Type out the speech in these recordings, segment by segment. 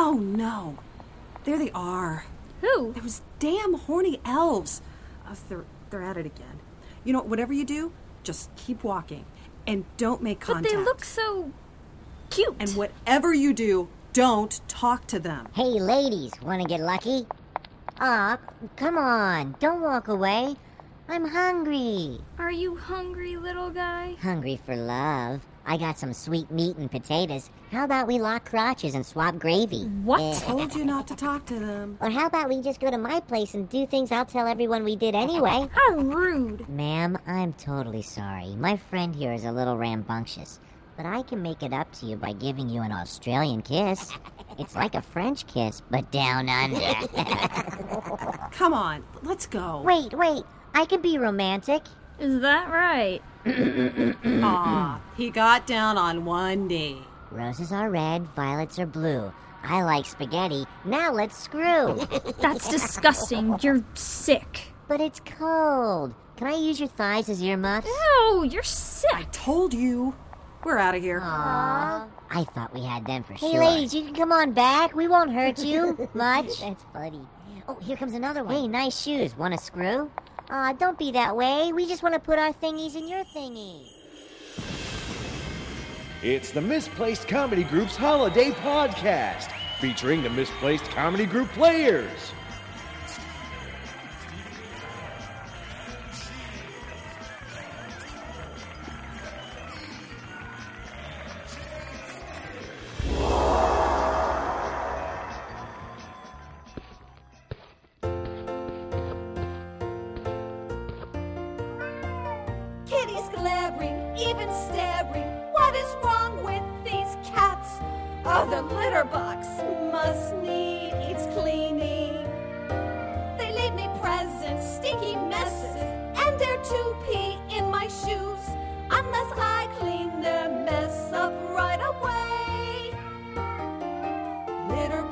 Oh no. There they are. Who? Those damn horny elves. Oh, they're, they're at it again. You know, whatever you do, just keep walking. And don't make contact. But contact. they look so cute. And whatever you do, don't talk to them. Hey, ladies, want to get lucky? Aw, come on, don't walk away. I'm hungry. Are you hungry, little guy? Hungry for love. I got some sweet meat and potatoes. How about we lock crotches and swap gravy? What? Eh. Told you not to talk to them. Or how about we just go to my place and do things I'll tell everyone we did anyway? How rude. Ma'am, I'm totally sorry. My friend here is a little rambunctious. But I can make it up to you by giving you an Australian kiss. It's like a French kiss, but down under. Come on, let's go. wait, wait. I can be romantic. Is that right? Aw, he got down on one knee. Roses are red, violets are blue. I like spaghetti. Now let's screw. That's disgusting. You're sick. but it's cold. Can I use your thighs as earmuffs? No, you're sick. I Told you. We're out of here. Aww. I thought we had them for sure. Hey, ladies, you can come on back. We won't hurt you much. That's funny. Oh, here comes another one. Hey, nice shoes. Want a screw? Aw, don't be that way. We just want to put our thingies in your thingy. It's the Misplaced Comedy Group's Holiday Podcast, featuring the Misplaced Comedy Group players. What is wrong with these cats? Oh, the litter box must need its cleaning. They leave me presents, sticky messes, and dare to pee in my shoes unless I clean their mess up right away. Litter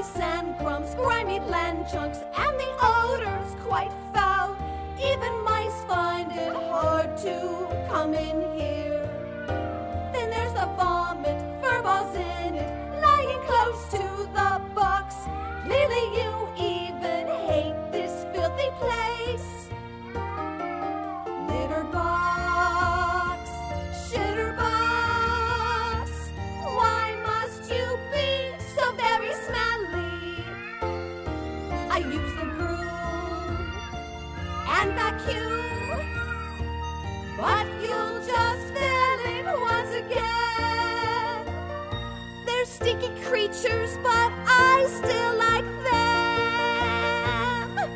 Slimy sand crumbs, grimy land chunks, and the odor's quite foul. Even mice find it hard to come in here. They're sticky creatures, but I still like them.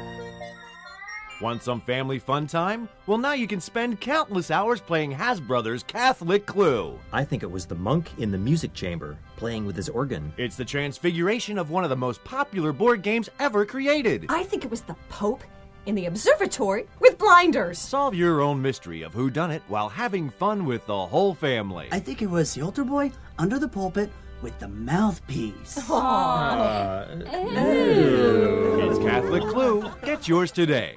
Want some family fun time? Well, now you can spend countless hours playing Hasbrothers Catholic Clue. I think it was the monk in the music chamber playing with his organ. It's the transfiguration of one of the most popular board games ever created. I think it was the Pope in the observatory with blinders. Solve your own mystery of who done it while having fun with the whole family. I think it was the altar boy under the pulpit with the mouthpiece. Uh, it's Catholic Clue. Get yours today.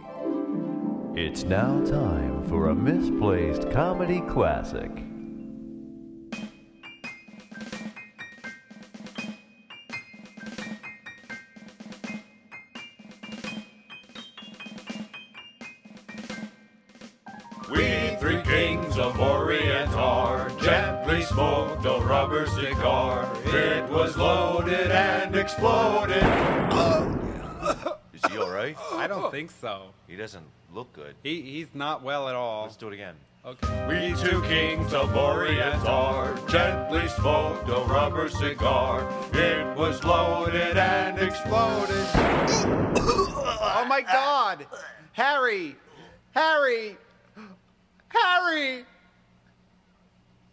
It's now time for a misplaced comedy classic. We three kings of Orient are gently smoked a rubber cigar. It was loaded and exploded. Is he all right? I don't think so. He doesn't look good. He he's not well at all. Let's do it again. Okay. We two kings of Orient are gently smoked a rubber cigar. It was loaded and exploded. Oh my God, Harry, Harry, Harry.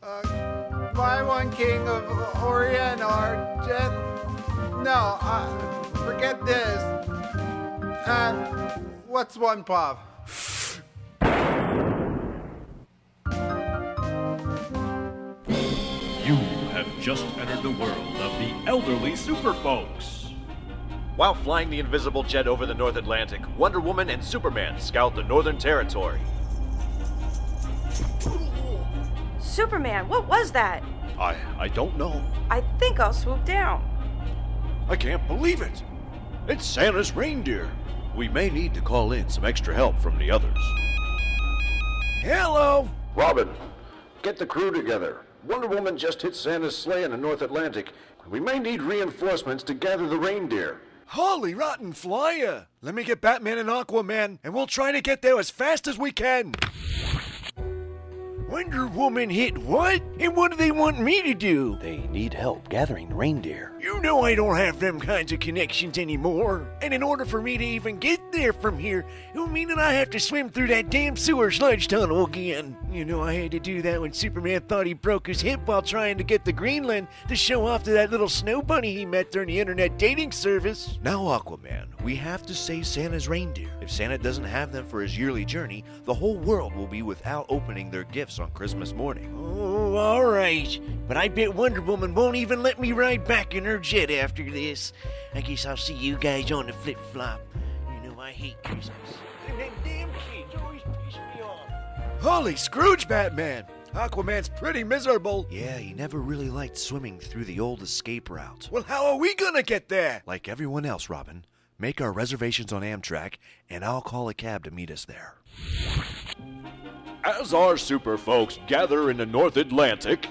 Uh, my one king of Orient are gen. No, uh, forget this. Uh, what's one pop? You have just entered the world of the elderly super folks. While flying the invisible jet over the North Atlantic, Wonder Woman and Superman scout the Northern Territory. Superman, what was that? I I don't know. I think I'll swoop down. I can't believe it. It's Santa's reindeer. We may need to call in some extra help from the others. Hello! Robin, get the crew together. Wonder Woman just hit Santa's sleigh in the North Atlantic. We may need reinforcements to gather the reindeer. Holy rotten flyer! Let me get Batman and Aquaman, and we'll try to get there as fast as we can. Wonder Woman hit what? And what do they want me to do? They need help gathering the reindeer. You know I don't have them kinds of connections anymore. And in order for me to even get there from here, it'll mean that I have to swim through that damn sewer sludge tunnel again. You know, I had to do that when Superman thought he broke his hip while trying to get the Greenland to show off to that little snow bunny he met during the internet dating service. Now, Aquaman, we have to save Santa's reindeer. If Santa doesn't have them for his yearly journey, the whole world will be without opening their gifts on Christmas morning. Oh, all right. But I bet Wonder Woman won't even let me ride back in her jet after this. I guess I'll see you guys on the flip flop. You know I hate Christmas. And them damn kids always piss me off. Holy Scrooge, Batman! Aquaman's pretty miserable. Yeah, he never really liked swimming through the old escape route. Well, how are we gonna get there? Like everyone else, Robin, make our reservations on Amtrak, and I'll call a cab to meet us there. As our super folks gather in the North Atlantic,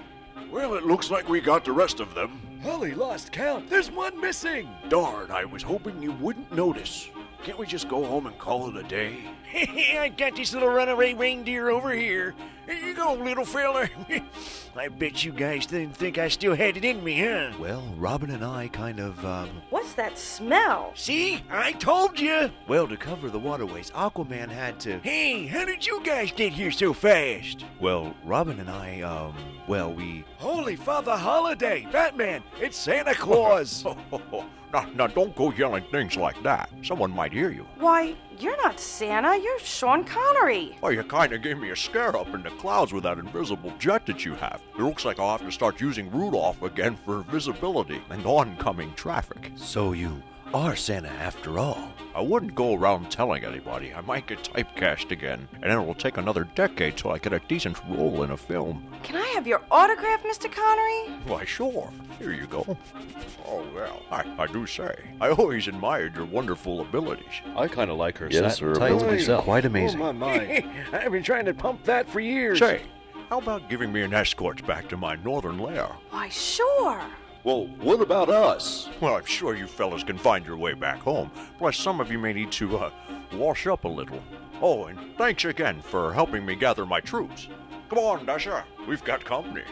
Well, it looks like we got the rest of them. Holy lost count. There's one missing. Darn, I was hoping you wouldn't notice. Can't we just go home and call it a day? I got this little runaway reindeer over here. Here you go, little fella. I bet you guys didn't think I still had it in me, huh? Well, Robin and I kind of, um. What's that smell? See? I told you. Well, to cover the waterways, Aquaman had to. Hey, how did you guys get here so fast? Well, Robin and I, um. Well, we. Holy Father Holiday! Batman! It's Santa Claus! now, now, don't go yelling things like that. Someone might hear you. Why, you're not Santa, you're Sean Connery. Well, you kind of gave me a scare up in the clouds with that invisible jet that you have. It looks like I'll have to start using Rudolph again for visibility and oncoming traffic. So you are Santa after all. I wouldn't go around telling anybody. I might get typecast again, and it will take another decade till I get a decent role in a film. Can I have your autograph, Mr. Connery? Why, sure. Here you go. Oh, well, I, I do say, I always admired your wonderful abilities. I kind of like her Yes, satin her tights abilities myself. are quite amazing. Oh, my, my. I've been trying to pump that for years. Say, how about giving me an escort back to my northern lair? Why, sure. Well, what about us? Well, I'm sure you fellas can find your way back home. Plus, some of you may need to, uh, wash up a little. Oh, and thanks again for helping me gather my troops. Come on, Dasher. We've got company.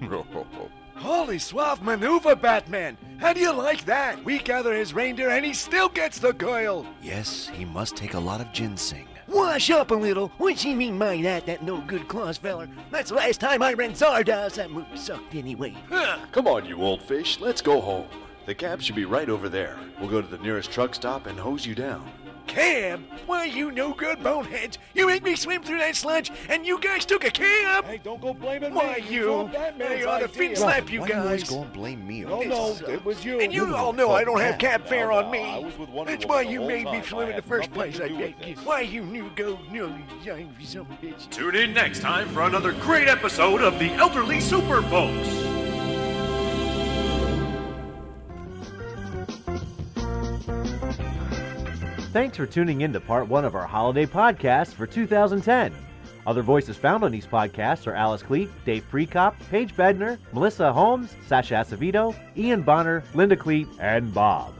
Holy suave maneuver, Batman! How do you like that? We gather his reindeer and he still gets the girl! yes, he must take a lot of ginseng. Wash up a little. What you mean by that, that no good Claus feller? That's the last time I ran Zardoz. That movie sucked anyway. Huh. Come on, you old fish. Let's go home. The cab should be right over there. We'll go to the nearest truck stop and hose you down. Cab? Why, you no good boneheads! You make me swim through that sludge, and you guys took a cab! Hey, don't go blaming me. Why, you? all Batman's I ought to idea. fin slap you Why do you always guys! go and blame me No, on no, this? it was you. And you all know I don't have cab fare on me. I was with Wonder That's Woman why you whole made me swim in the first place, I do bet you. this. Why you knew go, no, you some bitch. Tune in next time for another great episode of the Elderly Super Folks. Thanks for tuning in to part one of our holiday podcast for 2010. Other voices found on these podcasts are Alice Cleet, Dave Prekop, Paige Bedner, Melissa Holmes, Sasha Acevedo, Ian Bonner, Linda Cleet, and Bob.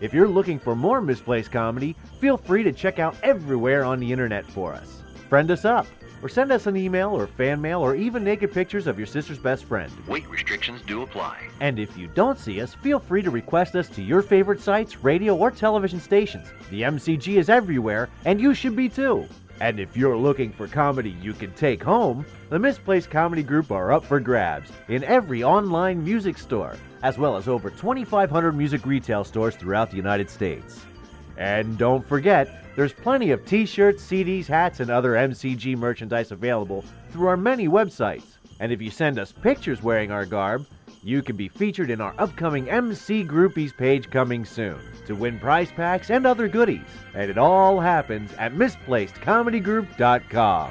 If you're looking for more misplaced comedy, feel free to check out everywhere on the internet for us. Friend us up, or send us an email or fan mail or even naked pictures of your sister's best friend. Weight restrictions do apply. And if you don't see us, feel free to request us to your favorite sites, radio, or television stations. The MCG is everywhere, and you should be too. And if you're looking for comedy you can take home, the Misplaced Comedy Group are up for grabs in every online music store, as well as over 2,500 music retail stores throughout the United States. And don't forget, there's plenty of t shirts, CDs, hats, and other MCG merchandise available through our many websites. And if you send us pictures wearing our garb, you can be featured in our upcoming MC Groupies page coming soon to win prize packs and other goodies. And it all happens at misplacedcomedygroup.com.